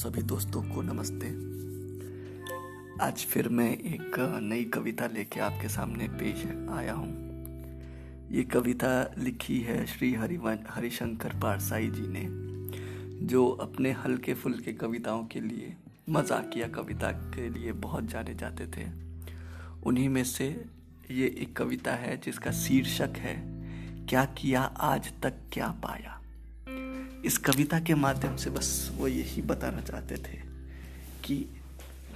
सभी दोस्तों को नमस्ते। आज फिर मैं एक नई कविता लेके आपके सामने पेश आया हूँ। ये कविता लिखी है श्री हरिवन, हरिशंकर पारसाई जी ने, जो अपने हल्के फुल्के कविताओं के लिए, मजाकिया कविता के लिए बहुत जाने जाते थे। उन्हीं में से ये एक कविता है जिसका शीर्षक है, क्या किया आज तक क्या पाया? इस कविता के माध्यम से बस वो यही बताना चाहते थे कि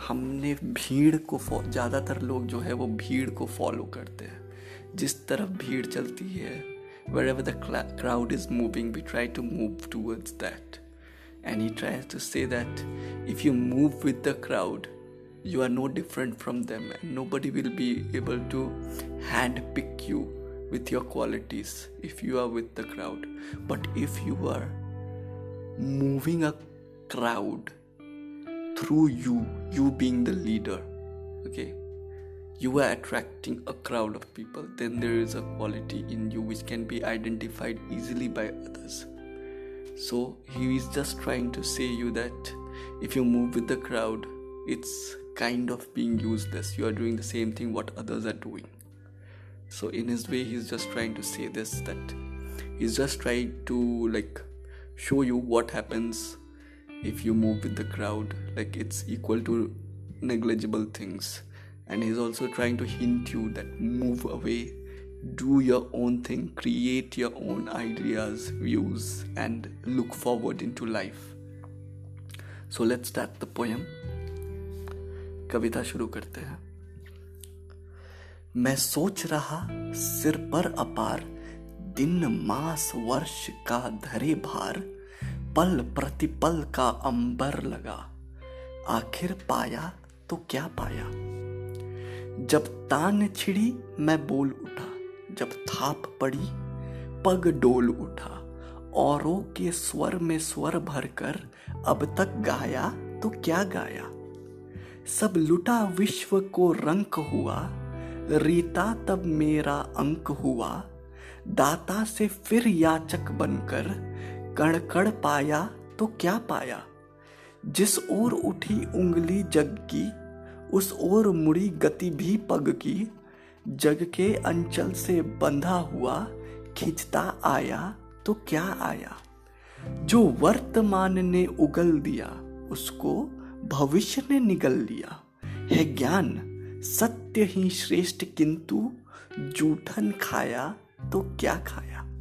हमने भीड़ को ज़्यादातर लोग जो है वो भीड़ को फॉलो करते हैं। जिस तरफ़ भीड़ चलती है wherever the crowd is moving we try to move towards that and he try to say that if you move with the crowd you are no different from them and nobody will be able to hand pick you with your qualities if you are with the crowd. But if you are moving a crowd through you, you being the leader, okay, you are attracting a crowd of people, then there is a quality in you which can be identified easily by others. So he is just trying to say you that if you move with the crowd, it's kind of being useless. You are doing the same thing what others are doing. So in his way, he's just trying to say this that he's just trying to like show you what happens if you move with the crowd like it's equal to negligible things and he's also trying to hint you that move away do your own thing create your own ideas views and look forward into life so let's start the poem कविता शुरू करते हैं मैं सोच रहा सिर पर अपार दिन, मास, वर्ष का धरे भार, पल प्रतिपल का अंबर लगा। आखिर पाया तो क्या पाया? जब तान छिड़ी मैं बोल उठा, जब थाप पड़ी पग डोल उठा। औरों के स्वर में स्वर भरकर अब तक गाया तो क्या गाया? सब लुटा विश्व को रंक हुआ, रीता तब मेरा अंक हुआ। दाता से फिर याचक बनकर कड़कड़ पाया तो क्या पाया? जिस ओर उठी उंगली जग की, उस ओर मुड़ी गति भी पग की, जग के अंचल से बंधा हुआ, खिंचता आया तो क्या आया? जो वर्तमान ने उगल दिया, उसको भविष्य ने निगल लिया। है ज्ञान, सत्य ही श्रेष्ठ किंतु जूठन खाया तो क्या खाया?